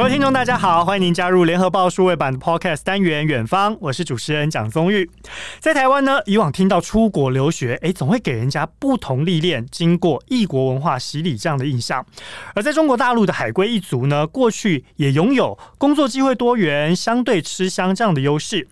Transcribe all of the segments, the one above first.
各位听众，大家好，欢迎您加入联合报数位版的 Podcast 单元《远方》，我是主持人蒋宗玉。在台湾呢，以往听到出国留学，诶，总会给人家不同历练、经过异国文化洗礼这样的印象。而在中国大陆的海归一族呢，过去也拥有工作机会多元、相对吃香这样的优势。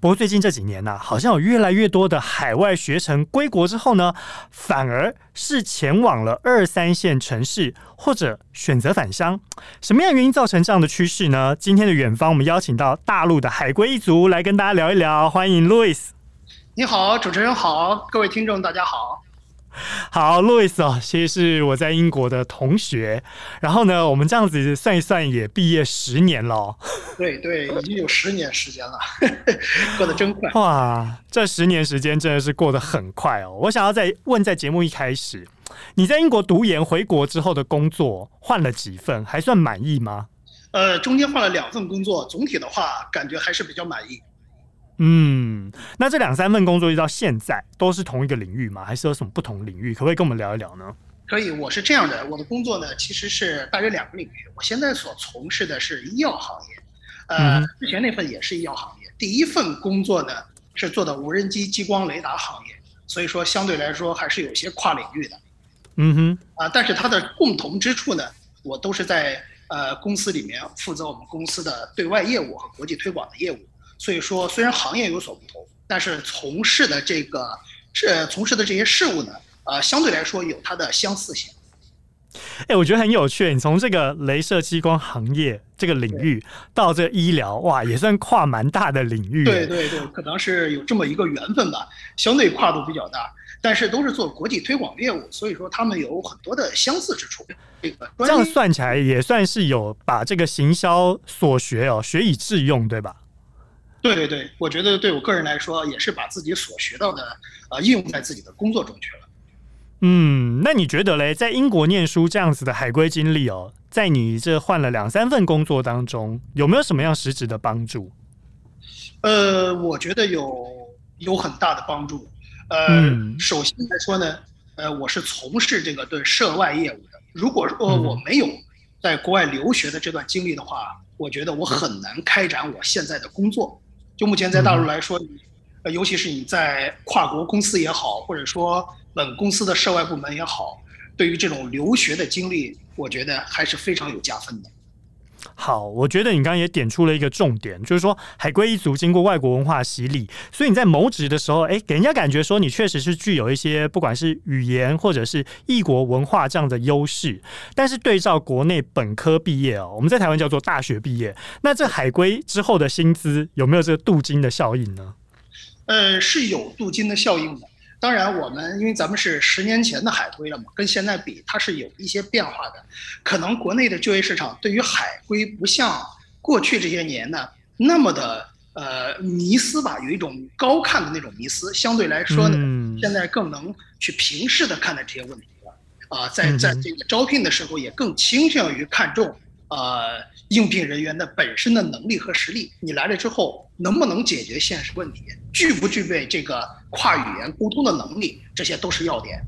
不过最近这几年呢、好像有越来越多的海外学成归国之后呢，反而是前往了二三线城市，或者选择返乡。什么样原因造成这样的趋势呢？今天的远方，我们邀请到大陆的海归一族来跟大家聊一聊。欢迎 Louis。你好，主持人好，各位听众大家好。好，路易斯哦，其实是我在英国的同学。然后呢，我们这样子算一算，也毕业十年了。对对，已经有十年时间了，过得真快。哇，这十年时间真的是过得很快哦。我想要再问，在节目一开始，你在英国读研回国之后的工作换了几份，还算满意吗？呃，中间换了两份工作，总体的话感觉还是比较满意。嗯，那这两三份工作一直到现在都是同一个领域吗？还是有什么不同领域？可不可以跟我们聊一聊呢？可以，我是这样的，我的工作呢其实是大约两个领域。我现在所从事的是医药行业，呃，之前那份也是医药行业。第一份工作呢是做的无人机激光雷达行业，所以说相对来说还是有些跨领域的。嗯哼，啊，但是它的共同之处呢，我都是在呃公司里面负责我们公司的对外业务和国际推广的业务。所以说，虽然行业有所不同，但是从事的这个这从事的这些事物呢，呃，相对来说有它的相似性。哎、欸，我觉得很有趣。你从这个镭射激光行业这个领域到这个医疗，哇，也算跨蛮大的领域。对对对，可能是有这么一个缘分吧，相对跨度比较大，但是都是做国际推广业务，所以说他们有很多的相似之处。这个这样算起来也算是有把这个行销所学哦学以致用，对吧？对对对，我觉得对我个人来说，也是把自己所学到的，呃，应用在自己的工作中去了。嗯，那你觉得嘞，在英国念书这样子的海归经历哦，在你这换了两三份工作当中，有没有什么样实质的帮助？呃，我觉得有有很大的帮助。呃，嗯、首先来说呢，呃，我是从事这个对涉外业务的。如果说我没有在国外留学的这段经历的话，嗯、我觉得我很难开展我现在的工作。就目前在大陆来说，呃，尤其是你在跨国公司也好，或者说本公司的涉外部门也好，对于这种留学的经历，我觉得还是非常有加分的。好，我觉得你刚刚也点出了一个重点，就是说海归一族经过外国文化洗礼，所以你在谋职的时候，哎，给人家感觉说你确实是具有一些不管是语言或者是异国文化这样的优势。但是对照国内本科毕业哦，我们在台湾叫做大学毕业，那这海归之后的薪资有没有这个镀金的效应呢？呃，是有镀金的效应的。当然，我们因为咱们是十年前的海归了嘛，跟现在比，它是有一些变化的。可能国内的就业市场对于海归不像过去这些年呢那么的呃迷思吧，有一种高看的那种迷思。相对来说呢，嗯、现在更能去平视的看待这些问题了。啊、呃，在在这个招聘的时候，也更倾向于看重。呃，应聘人员的本身的能力和实力，你来了之后能不能解决现实问题，具不具备这个跨语言沟通的能力，这些都是要点。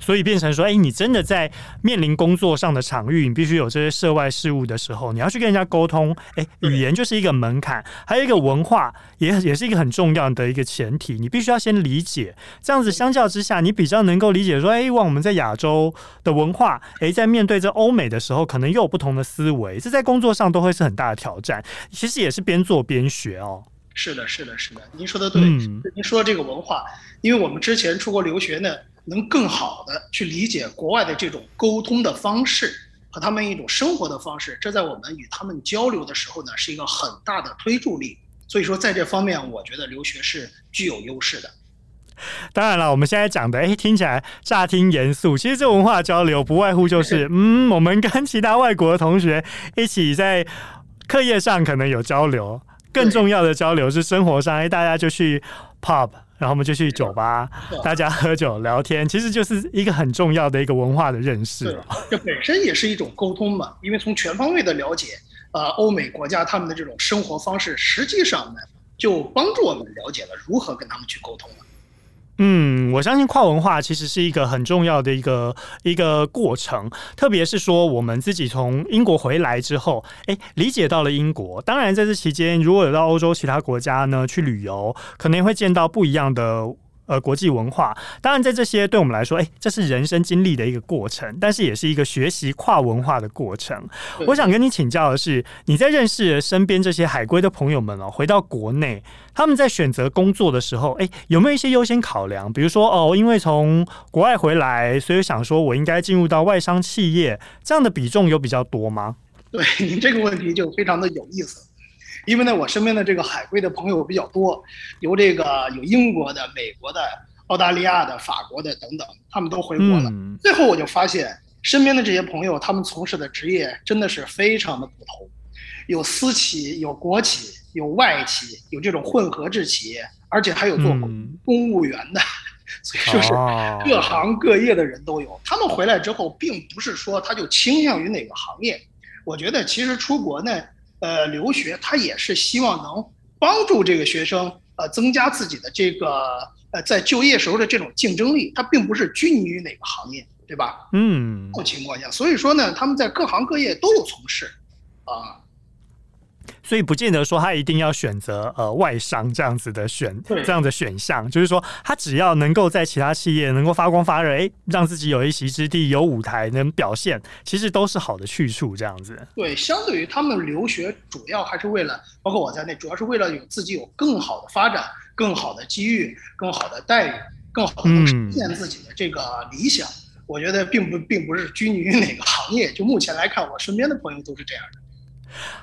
所以变成说，哎，你真的在面临工作上的场域，你必须有这些涉外事务的时候，你要去跟人家沟通，哎，语言就是一个门槛，还有一个文化，也也是一个很重要的一个前提，你必须要先理解。这样子相较之下，你比较能够理解说，哎，往我们在亚洲的文化，哎，在面对这欧美的时候，可能又有不同的思维，这在工作上都会是很大的挑战。其实也是边做边学哦。是的，是的，是的，您说的对。嗯，您说这个文化，因为我们之前出国留学呢。能更好的去理解国外的这种沟通的方式和他们一种生活的方式，这在我们与他们交流的时候呢，是一个很大的推助力。所以说，在这方面，我觉得留学是具有优势的。当然了，我们现在讲的，哎，听起来乍听严肃，其实这文化交流不外乎就是，嗯，我们跟其他外国的同学一起在课业上可能有交流，更重要的交流是生活上，哎，大家就去 pub。然后我们就去酒吧，大家喝酒聊天，其实就是一个很重要的一个文化的认识。这本身也是一种沟通嘛，因为从全方位的了解，呃，欧美国家他们的这种生活方式，实际上呢，就帮助我们了解了如何跟他们去沟通了。嗯，我相信跨文化其实是一个很重要的一个一个过程，特别是说我们自己从英国回来之后，哎，理解到了英国。当然，在这期间，如果有到欧洲其他国家呢去旅游，可能会见到不一样的。呃，国际文化，当然在这些对我们来说，哎、欸，这是人生经历的一个过程，但是也是一个学习跨文化的过程。我想跟你请教的是，你在认识身边这些海归的朋友们哦，回到国内，他们在选择工作的时候，哎、欸，有没有一些优先考量？比如说，哦，因为从国外回来，所以想说我应该进入到外商企业，这样的比重有比较多吗？对，你这个问题就非常的有意思。因为呢，我身边的这个海归的朋友比较多，有这个有英国的、美国的、澳大利亚的、法国的等等，他们都回国了。嗯、最后我就发现，身边的这些朋友，他们从事的职业真的是非常的不同，有私企、有国企、有外企、有这种混合制企业，而且还有做公务员的，嗯、所以说是各行各业的人都有。哦、他们回来之后，并不是说他就倾向于哪个行业，我觉得其实出国呢。呃，留学他也是希望能帮助这个学生，呃，增加自己的这个呃在就业时候的这种竞争力。他并不是拘泥于哪个行业，对吧？嗯，这种情况下，所以说呢，他们在各行各业都有从事，啊。所以不见得说他一定要选择呃外商这样子的选这样的选项，就是说他只要能够在其他企业能够发光发热，哎，让自己有一席之地，有舞台能表现，其实都是好的去处。这样子。对，相对于他们留学，主要还是为了，包括我在内，主要是为了有自己有更好的发展、更好的机遇、更好的待遇、更好的实现自己的这个理想。嗯、我觉得并不并不是拘泥于哪个行业。就目前来看，我身边的朋友都是这样的。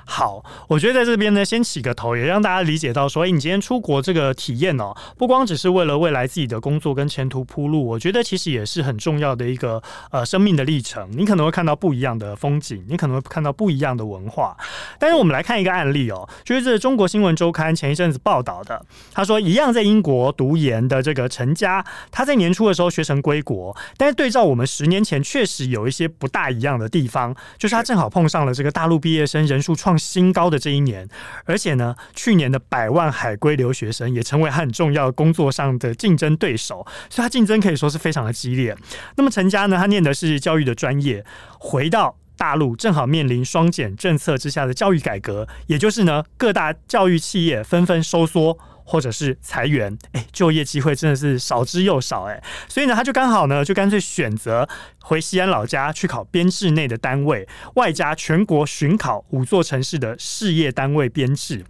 好，我觉得在这边呢，先起个头，也让大家理解到说，哎，你今天出国这个体验哦，不光只是为了未来自己的工作跟前途铺路，我觉得其实也是很重要的一个呃生命的历程。你可能会看到不一样的风景，你可能会看到不一样的文化。但是我们来看一个案例哦，就是这中国新闻周刊前一阵子报道的，他说一样在英国读研的这个陈佳，他在年初的时候学成归国，但是对照我们十年前，确实有一些不大一样的地方，就是他正好碰上了这个大陆毕业生人。人数创新高的这一年，而且呢，去年的百万海归留学生也成为他很重要工作上的竞争对手，所以他竞争可以说是非常的激烈。那么陈家呢，他念的是教育的专业，回到大陆正好面临双减政策之下的教育改革，也就是呢，各大教育企业纷纷收缩。或者是裁员，哎，就业机会真的是少之又少，哎，所以呢，他就刚好呢，就干脆选择回西安老家去考编制内的单位，外加全国巡考五座城市的事业单位编制。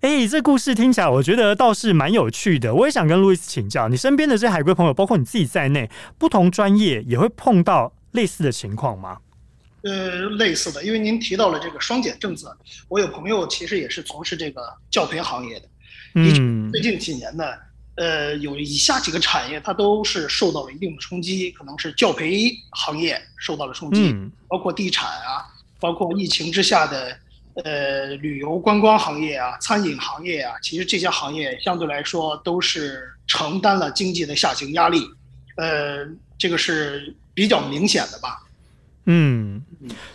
哎，这故事听起来，我觉得倒是蛮有趣的。我也想跟路易斯请教，你身边的这些海归朋友，包括你自己在内，不同专业也会碰到类似的情况吗？呃，类似的，因为您提到了这个双减政策，我有朋友其实也是从事这个教培行业的。嗯，最近几年呢，呃，有以下几个产业，它都是受到了一定的冲击，可能是教培行业受到了冲击，嗯、包括地产啊，包括疫情之下的呃旅游观光行业啊，餐饮行业啊，其实这些行业相对来说都是承担了经济的下行压力，呃，这个是比较明显的吧。嗯，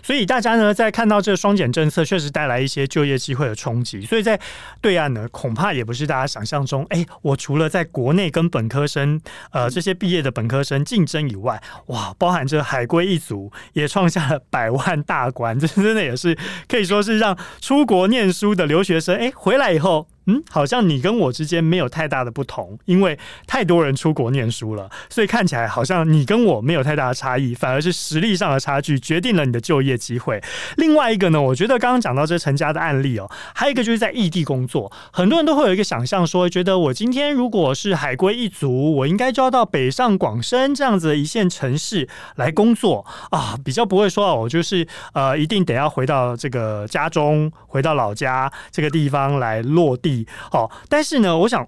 所以大家呢，在看到这个双减政策确实带来一些就业机会的冲击，所以在对岸呢，恐怕也不是大家想象中，哎，我除了在国内跟本科生，呃，这些毕业的本科生竞争以外，哇，包含着海归一族也创下了百万大关，这 真的也是可以说是让出国念书的留学生，哎，回来以后。嗯，好像你跟我之间没有太大的不同，因为太多人出国念书了，所以看起来好像你跟我没有太大的差异，反而是实力上的差距决定了你的就业机会。另外一个呢，我觉得刚刚讲到这陈家的案例哦，还有一个就是在异地工作，很多人都会有一个想象说，觉得我今天如果是海归一族，我应该就要到北上广深这样子的一线城市来工作啊，比较不会说我就是呃一定得要回到这个家中，回到老家这个地方来落地。好，但是呢，我想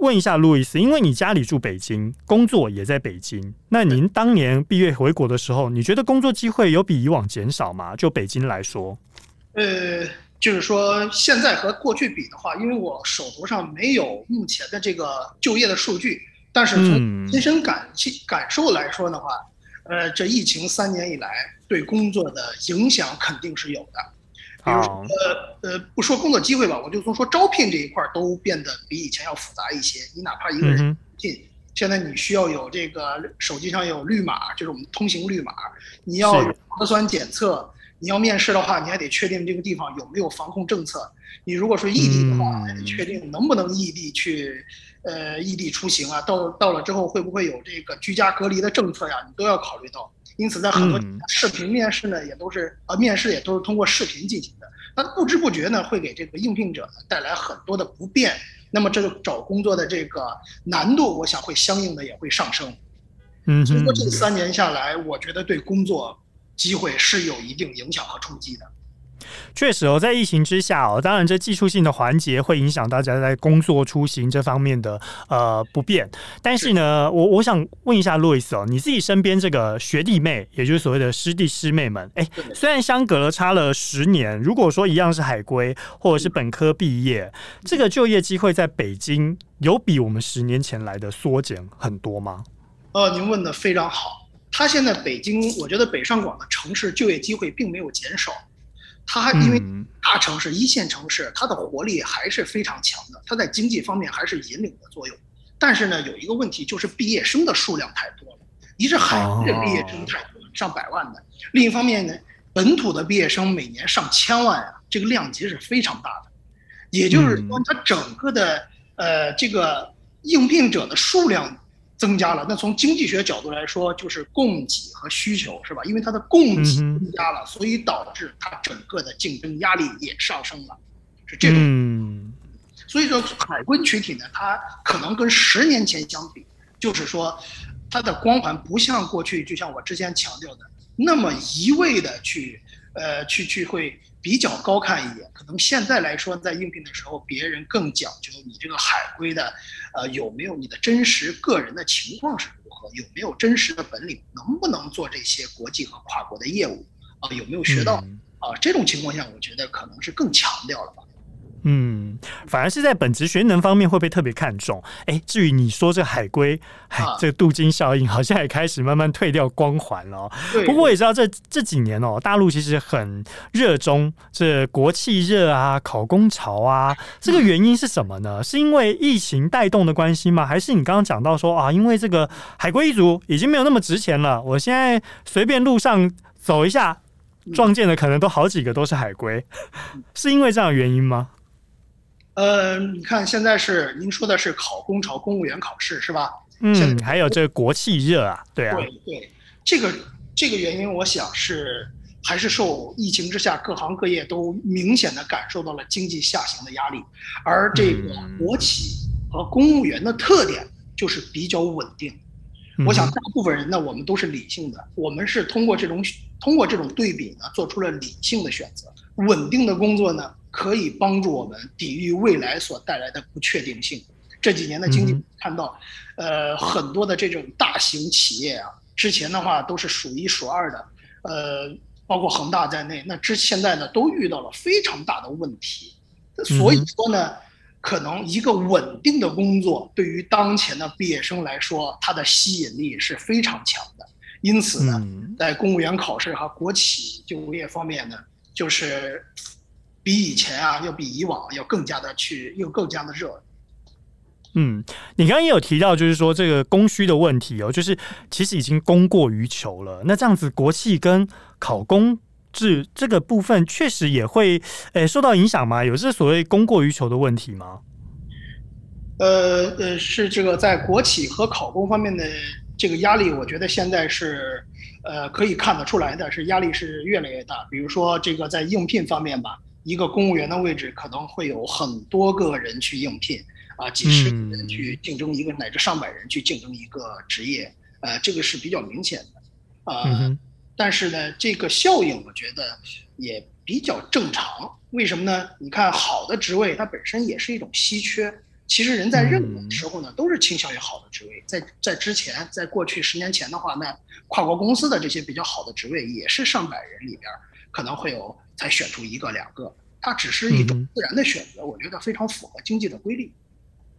问一下路易斯，因为你家里住北京，工作也在北京，那您当年毕业回国的时候，你觉得工作机会有比以往减少吗？就北京来说，呃，就是说现在和过去比的话，因为我手头上没有目前的这个就业的数据，但是从亲身感感受来说的话，呃，这疫情三年以来对工作的影响肯定是有的。比如说，呃呃，不说工作机会吧，我就从说招聘这一块都变得比以前要复杂一些。你哪怕一个人进，现在你需要有这个手机上有绿码，就是我们通行绿码，你要核酸检测，你要面试的话，你还得确定这个地方有没有防控政策。你如果说异地的话，还得确定能不能异地去，呃，异地出行啊，到到了之后会不会有这个居家隔离的政策呀？你都要考虑到。因此，在很多视频面试呢，也都是啊，面试也都是通过视频进行的。那不知不觉呢，会给这个应聘者带来很多的不便。那么，这个找工作的这个难度，我想会相应的也会上升。嗯，所以说这三年下来，我觉得对工作机会是有一定影响和冲击的。确实哦，在疫情之下哦，当然这技术性的环节会影响大家在工作出行这方面的呃不便。但是呢，我我想问一下路易斯哦，你自己身边这个学弟妹，也就是所谓的师弟师妹们，哎，虽然相隔了差了十年，如果说一样是海归或者是本科毕业，这个就业机会在北京有比我们十年前来的缩减很多吗？呃，您问的非常好。他现在北京，我觉得北上广的城市就业机会并没有减少。它因为大城市、一线城市，它的活力还是非常强的，它在经济方面还是引领的作用。但是呢，有一个问题就是毕业生的数量太多了，一是海归的毕业生太多了，上百万的；另一方面呢，本土的毕业生每年上千万啊，这个量级是非常大的。也就是说，它整个的呃这个应聘者的数量。增加了，那从经济学角度来说，就是供给和需求，是吧？因为它的供给增加了，所以导致它整个的竞争压力也上升了，是这种。所以说，海归群体呢，它可能跟十年前相比，就是说，它的光环不像过去，就像我之前强调的，那么一味的去，呃，去去会。比较高看一眼，可能现在来说，在应聘的时候，别人更讲究你这个海归的，呃，有没有你的真实个人的情况是如何，有没有真实的本领，能不能做这些国际和跨国的业务，啊，有没有学到，啊，这种情况下，我觉得可能是更强调了吧。嗯，反而是在本职学能方面会被特别看重。哎、欸，至于你说这海归，哎，这个镀金效应好像也开始慢慢退掉光环了、喔。不过我也知道这这几年哦、喔，大陆其实很热衷这国企热啊、考公潮啊。这个原因是什么呢？是因为疫情带动的关系吗？还是你刚刚讲到说啊，因为这个海归一族已经没有那么值钱了？我现在随便路上走一下，撞见的可能都好几个都是海归，是因为这样的原因吗？呃，你看现在是您说的是考公考，公务员考试是吧？嗯，还有这个国企热啊，对啊，对对，这个这个原因，我想是还是受疫情之下各行各业都明显的感受到了经济下行的压力，而这个国企和公务员的特点就是比较稳定。嗯、我想大部分人呢，我们都是理性的，我们是通过这种通过这种对比呢，做出了理性的选择，稳定的工作呢。可以帮助我们抵御未来所带来的不确定性。这几年的经济看到，呃，很多的这种大型企业啊，之前的话都是数一数二的，呃，包括恒大在内，那之现在呢都遇到了非常大的问题。所以说呢，可能一个稳定的工作对于当前的毕业生来说，它的吸引力是非常强的。因此呢，在公务员考试和国企就业方面呢，就是。比以前啊，要比以往要更加的去，又更加的热。嗯，你刚刚也有提到，就是说这个供需的问题哦，就是其实已经供过于求了。那这样子，国企跟考公制这个部分确实也会诶、欸、受到影响吗？有这所谓供过于求的问题吗？呃呃，是这个在国企和考公方面的这个压力，我觉得现在是呃可以看得出来的，是压力是越来越大。比如说这个在应聘方面吧。一个公务员的位置可能会有很多个人去应聘，啊，几十个人去竞争一个，乃至上百人去竞争一个职业，呃，这个是比较明显的，啊，但是呢，这个效应我觉得也比较正常。为什么呢？你看，好的职位它本身也是一种稀缺。其实人在任何的时候呢，都是倾向于好的职位。在在之前，在过去十年前的话，那跨国公司的这些比较好的职位也是上百人里边可能会有。才选出一个两个，它只是一种自然的选择，我觉得非常符合经济的规律。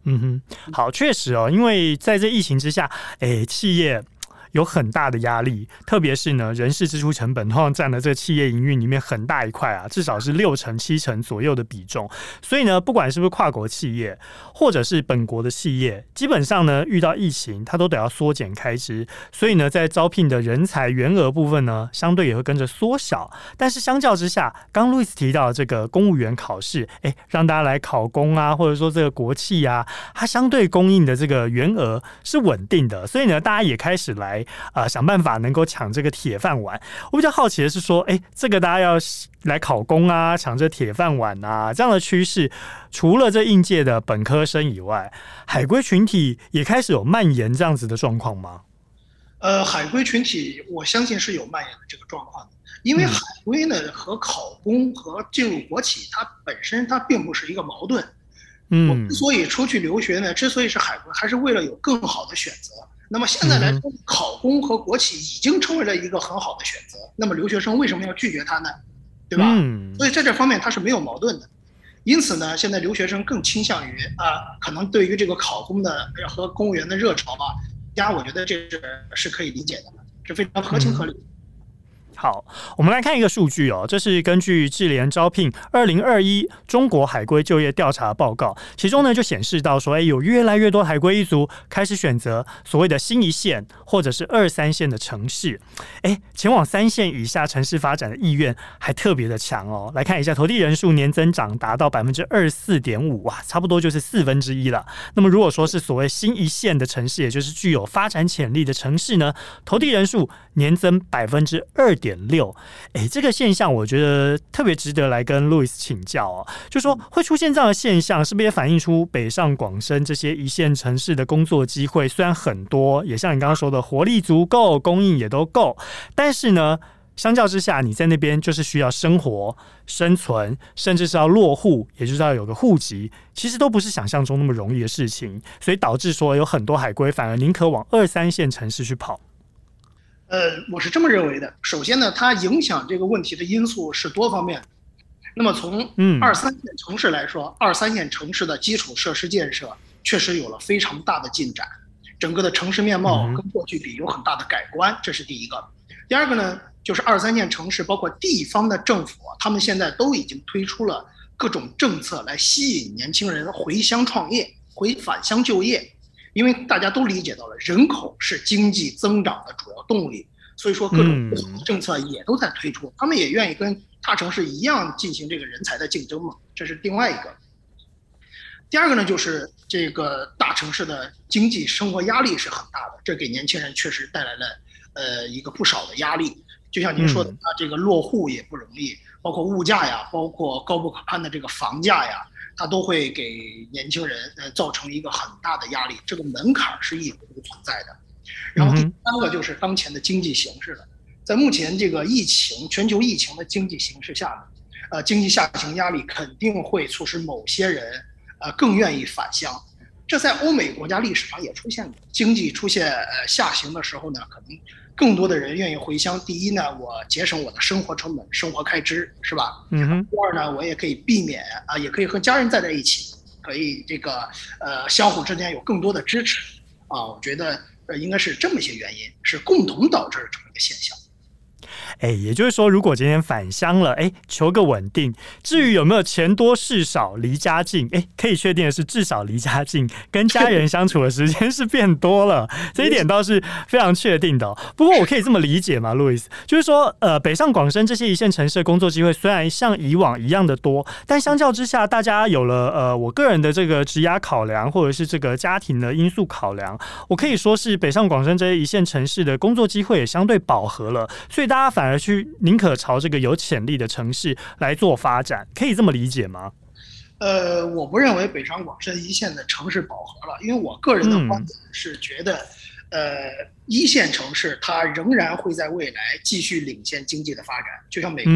嗯哼，好，确实哦，因为在这疫情之下，哎，企业有很大的压力，特别是呢，人事支出成本通常占了这个企业营运里面很大一块啊，至少是六成七成左右的比重。所以呢，不管是不是跨国企业，或者是本国的企业，基本上呢，遇到疫情，它都得要缩减开支。所以呢，在招聘的人才员额部分呢，相对也会跟着缩小。但是相较之下，刚路易斯提到这个公务员考试，哎，让大家来考公啊，或者说这个国企啊，它相对供应的这个员额是稳定的。所以呢，大家也开始来啊、呃，想办法能够抢这个铁饭碗。我比较好奇的是说，哎，这个大家要来考公啊，抢这铁饭碗啊，这样的趋势，除了这应届的本科生以外，海归群体也开始有蔓延这样子的状况吗？呃，海归群体，我相信是有蔓延的这个状况的，因为海归呢和考公和进入国企，它本身它并不是一个矛盾。嗯，我之所以出去留学呢，之所以是海归，还是为了有更好的选择。那么现在来说，考公和国企已经成为了一个很好的选择。那么留学生为什么要拒绝它呢？对吧？所以在这方面它是没有矛盾的。因此呢，现在留学生更倾向于啊，可能对于这个考公的和公务员的热潮啊。家，我觉得这是是可以理解的，是非常合情合理的。好，我们来看一个数据哦，这是根据智联招聘二零二一中国海归就业调查报告，其中呢就显示到说，哎，有越来越多海归一族开始选择所谓的新一线或者是二三线的城市，哎，前往三线以下城市发展的意愿还特别的强哦。来看一下投递人数年增长达到百分之二四点五哇，差不多就是四分之一了。那么如果说是所谓新一线的城市，也就是具有发展潜力的城市呢，投递人数年增百分之二点。点六，哎，这个现象我觉得特别值得来跟路易斯请教哦。就说会出现这样的现象，是不是也反映出北上广深这些一线城市的工作机会虽然很多，也像你刚刚说的活力足够，供应也都够，但是呢，相较之下，你在那边就是需要生活、生存，甚至是要落户，也就是要有个户籍，其实都不是想象中那么容易的事情，所以导致说有很多海归反而宁可往二三线城市去跑。呃，我是这么认为的。首先呢，它影响这个问题的因素是多方面。那么从二三线城市来说，嗯、二三线城市的基础设施建设确实有了非常大的进展，整个的城市面貌跟过去比有很大的改观，这是第一个。第二个呢，就是二三线城市包括地方的政府，他们现在都已经推出了各种政策来吸引年轻人回乡创业、回返乡就业。因为大家都理解到了，人口是经济增长的主要动力，所以说各种政策也都在推出，他们也愿意跟大城市一样进行这个人才的竞争嘛，这是另外一个。第二个呢，就是这个大城市的经济生活压力是很大的，这给年轻人确实带来了呃一个不少的压力。就像您说的啊，这个落户也不容易，包括物价呀，包括高不可攀的这个房价呀。它都会给年轻人呃造成一个很大的压力，这个门槛是一直都存在的。然后第三个就是当前的经济形势了，在目前这个疫情全球疫情的经济形势下呢，呃，经济下行压力肯定会促使某些人呃更愿意返乡。这在欧美国家历史上也出现过，经济出现呃下行的时候呢，可能。更多的人愿意回乡。第一呢，我节省我的生活成本、生活开支，是吧？嗯。第二呢，我也可以避免啊，也可以和家人在在一起，可以这个呃相互之间有更多的支持啊。我觉得呃应该是这么一些原因，是共同导致这么一个现象。哎，也就是说，如果今天返乡了，哎，求个稳定。至于有没有钱多事少、离家近，哎，可以确定的是，至少离家近，跟家人相处的时间是变多了，这一点倒是非常确定的。不过，我可以这么理解吗，路易斯？就是说，呃，北上广深这些一线城市的工作机会虽然像以往一样的多，但相较之下，大家有了呃，我个人的这个职压考量，或者是这个家庭的因素考量，我可以说是北上广深这些一线城市的工作机会也相对饱和了，所以大家反。而去宁可朝这个有潜力的城市来做发展，可以这么理解吗？呃，我不认为北上广深一线的城市饱和了，因为我个人的观点是觉得，嗯、呃，一线城市它仍然会在未来继续领先经济的发展，就像美国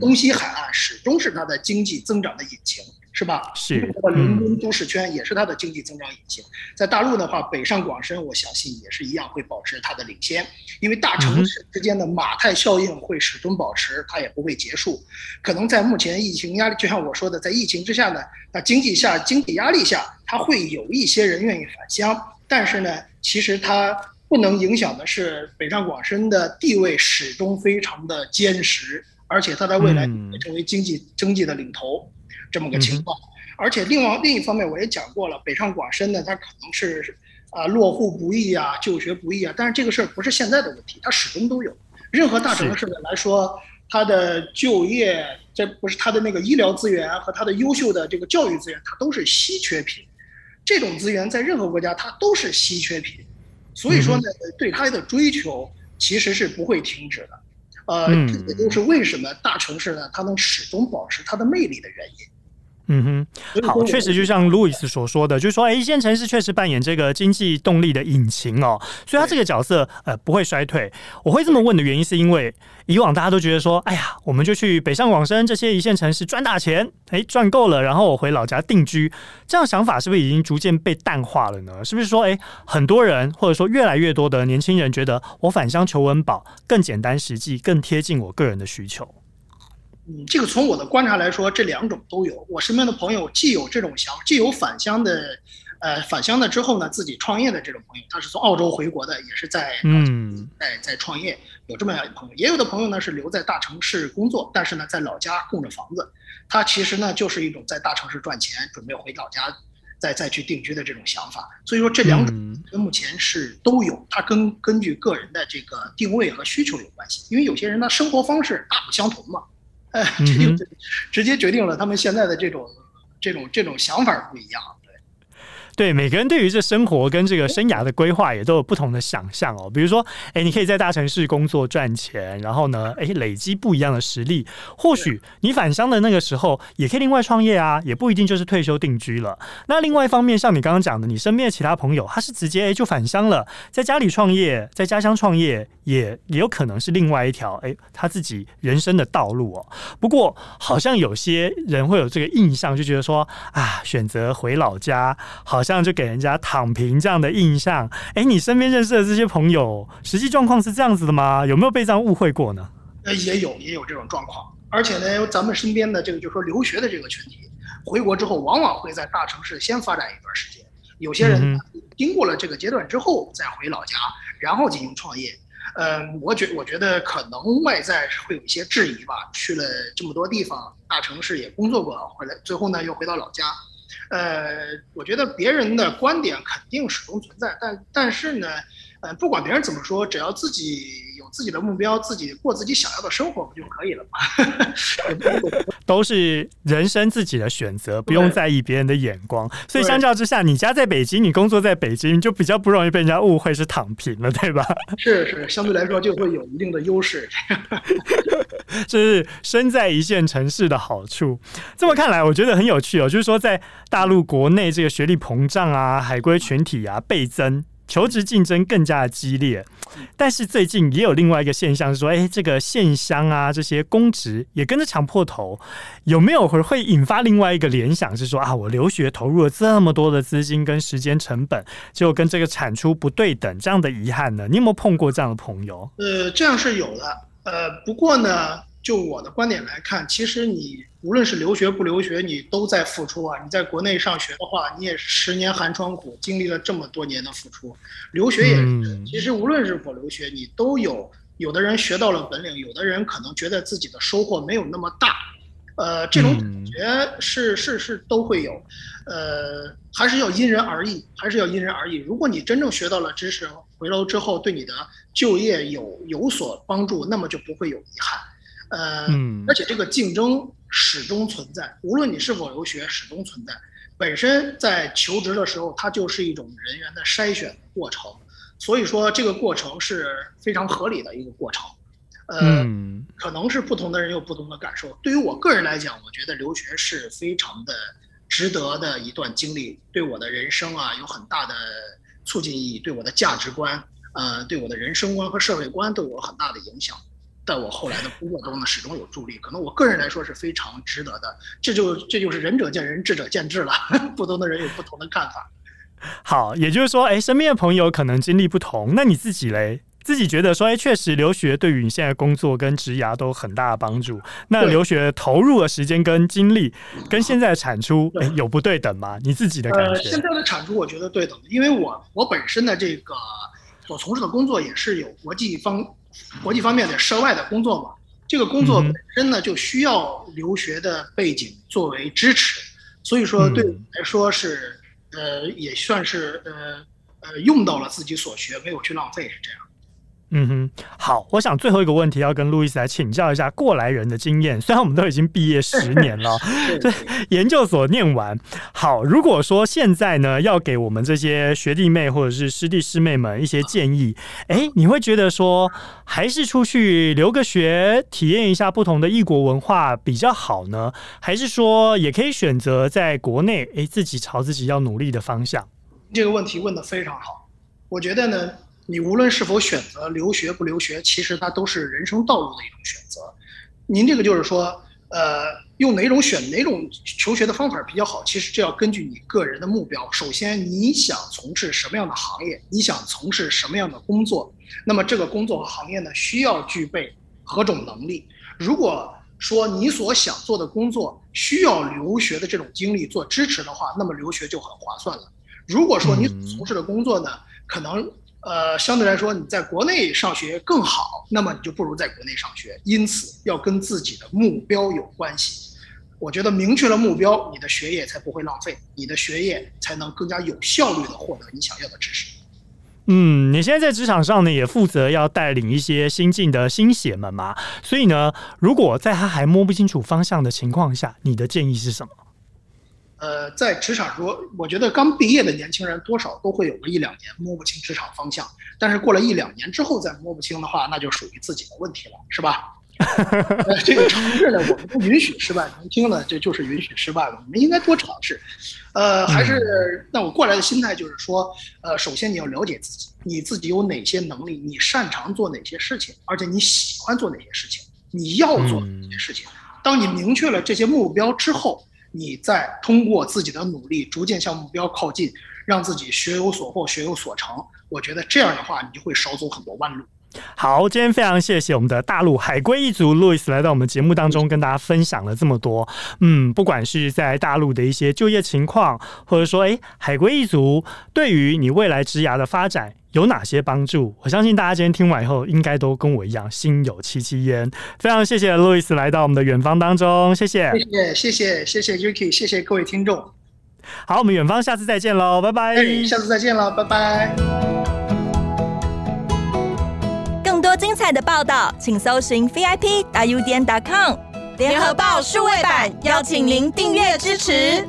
东西海岸始终是它的经济增长的引擎。是吧？是。伦敦都市圈也是它的经济增长引擎。在大陆的话，北上广深，我相信也是一样会保持它的领先，因为大城市之间的马太效应会始终保持，它也不会结束。可能在目前疫情压力，就像我说的，在疫情之下呢，那经济下经济压力下，它会有一些人愿意返乡，但是呢，其实它不能影响的是北上广深的地位始终非常的坚实，而且它在未来会成为经济经济的领头这么个情况。而且另外另一方面，我也讲过了，北上广深呢，它可能是啊落户不易啊，就学不易啊，但是这个事儿不是现在的问题，它始终都有。任何大城市的来说，它的就业，这不是它的那个医疗资源和它的优秀的这个教育资源，它都是稀缺品。这种资源在任何国家它都是稀缺品。所以说呢，对它的追求其实是不会停止的，呃，这也就是为什么大城市呢，它能始终保持它的魅力的原因。嗯哼，好，确实就像路易斯所说的，就是说，哎，一线城市确实扮演这个经济动力的引擎哦，所以它这个角色呃不会衰退。我会这么问的原因，是因为以往大家都觉得说，哎呀，我们就去北上广深这些一线城市赚大钱，哎，赚够了，然后我回老家定居，这样想法是不是已经逐渐被淡化了呢？是不是说，哎，很多人或者说越来越多的年轻人觉得，我返乡求温饱更简单实际，更贴近我个人的需求？嗯，这个从我的观察来说，这两种都有。我身边的朋友既有这种想，既有返乡的，呃，返乡的之后呢，自己创业的这种朋友，他是从澳洲回国的，也是在嗯，在在创业，有这么样一朋友。也有的朋友呢是留在大城市工作，但是呢在老家供着房子，他其实呢就是一种在大城市赚钱，准备回老家再再去定居的这种想法。所以说这两种跟目前是都有，它跟根据个人的这个定位和需求有关系。因为有些人呢生活方式大不相同嘛。哎，这就 直接决定了他们现在的这种、这种、这种想法不一样。对，每个人对于这生活跟这个生涯的规划也都有不同的想象哦。比如说，哎，你可以在大城市工作赚钱，然后呢，哎，累积不一样的实力。或许你返乡的那个时候也可以另外创业啊，也不一定就是退休定居了。那另外一方面，像你刚刚讲的，你身边的其他朋友，他是直接哎就返乡了，在家里创业，在家乡创业，也也有可能是另外一条哎他自己人生的道路哦。不过，好像有些人会有这个印象，就觉得说啊，选择回老家好。好像就给人家躺平这样的印象，哎，你身边认识的这些朋友，实际状况是这样子的吗？有没有被这样误会过呢？呃，也有，也有这种状况。而且呢，咱们身边的这个，就是说留学的这个群体，回国之后往往会在大城市先发展一段时间。有些人经过了这个阶段之后，再回老家，然后进行创业。呃，我觉我觉得可能外在会有一些质疑吧。去了这么多地方，大城市也工作过，回来最后呢又回到老家。呃，我觉得别人的观点肯定始终存在，但但是呢，呃，不管别人怎么说，只要自己自己的目标，自己过自己想要的生活不就可以了吗？都是人生自己的选择，不用在意别人的眼光。所以相较之下，你家在北京，你工作在北京，就比较不容易被人家误会是躺平了，对吧？是是，相对来说就会有一定的优势。这是身在一线城市的好处。这么看来，我觉得很有趣哦。就是说，在大陆国内，这个学历膨胀啊，海归群体啊倍增，求职竞争更加的激烈。但是最近也有另外一个现象是说，哎，这个县乡啊，这些公职也跟着抢破头。有没有会会引发另外一个联想是说啊，我留学投入了这么多的资金跟时间成本，结果跟这个产出不对等这样的遗憾呢？你有没有碰过这样的朋友？呃，这样是有的。呃，不过呢，就我的观点来看，其实你无论是留学不留学，你都在付出啊。你在国内上学的话，你也十年寒窗苦，经历了这么多年的付出。留学也是，其实无论是否留学，你都有。有的人学到了本领，有的人可能觉得自己的收获没有那么大。呃，这种感觉是是是都会有。呃，还是要因人而异，还是要因人而异。如果你真正学到了知识，回楼之后对你的就业有有所帮助，那么就不会有遗憾。呃，嗯，而且这个竞争始终存在，无论你是否留学，始终存在。本身在求职的时候，它就是一种人员的筛选的过程，所以说这个过程是非常合理的一个过程。呃，可能是不同的人有不同的感受。对于我个人来讲，我觉得留学是非常的值得的一段经历，对我的人生啊有很大的促进意义，对我的价值观，呃，对我的人生观和社会观都有很大的影响。在我后来的工作中呢，始终有助力。可能我个人来说是非常值得的。这就这就是仁者见仁，智者见智了。不同的人有不同的看法。好，也就是说，哎，身边的朋友可能经历不同，那你自己嘞？自己觉得说，哎，确实留学对于你现在工作跟职涯都很大的帮助。那留学投入的时间跟精力，跟现在的产出，哎，有不对等吗？你自己的感觉？呃，现在的产出我觉得对等，因为我我本身的这个所从事的工作也是有国际方国际方面的涉外的工作嘛。这个工作本身呢，就需要留学的背景作为支持，所以说对我来说是，呃，也算是呃呃用到了自己所学，没有去浪费，是这样。嗯哼，好，我想最后一个问题要跟路易斯来请教一下过来人的经验。虽然我们都已经毕业十年了，对，研究所念完。好，如果说现在呢，要给我们这些学弟妹或者是师弟师妹们一些建议，哎，你会觉得说还是出去留个学，体验一下不同的异国文化比较好呢？还是说也可以选择在国内，哎，自己朝自己要努力的方向？这个问题问的非常好，我觉得呢。你无论是否选择留学不留学，其实它都是人生道路的一种选择。您这个就是说，呃，用哪种选哪种求学的方法比较好？其实这要根据你个人的目标。首先，你想从事什么样的行业？你想从事什么样的工作？那么这个工作和行业呢，需要具备何种能力？如果说你所想做的工作需要留学的这种经历做支持的话，那么留学就很划算了。如果说你从事的工作呢，可能呃，相对来说，你在国内上学更好，那么你就不如在国内上学。因此，要跟自己的目标有关系。我觉得明确了目标，你的学业才不会浪费，你的学业才能更加有效率地获得你想要的知识。嗯，你现在在职场上呢，也负责要带领一些新进的新血们嘛。所以呢，如果在他还摸不清楚方向的情况下，你的建议是什么？呃，在职场说，我觉得刚毕业的年轻人多少都会有个一两年摸不清职场方向，但是过了一两年之后再摸不清的话，那就属于自己的问题了，是吧？呃、这个尝试呢，我们不允许失败，年轻呢，这就是允许失败了。我们应该多尝试。呃，还是那我过来的心态就是说，呃，首先你要了解自己，你自己有哪些能力，你擅长做哪些事情，而且你喜欢做哪些事情，你要做哪些事情。当你明确了这些目标之后。你在通过自己的努力，逐渐向目标靠近，让自己学有所获、学有所成。我觉得这样的话，你就会少走很多弯路。好，今天非常谢谢我们的大陆海归一族路易斯来到我们节目当中，跟大家分享了这么多。嗯，不管是在大陆的一些就业情况，或者说，哎，海归一族对于你未来职涯的发展有哪些帮助？我相信大家今天听完以后，应该都跟我一样心有戚戚焉。非常谢谢路易斯来到我们的远方当中，谢谢，谢谢，谢谢，谢谢 Yuki，谢谢各位听众。好，我们远方下次再见喽，拜拜。下次再见了，拜拜。精彩的报道，请搜寻 VIP.UDN.com 联合报数位版，邀请您订阅支持。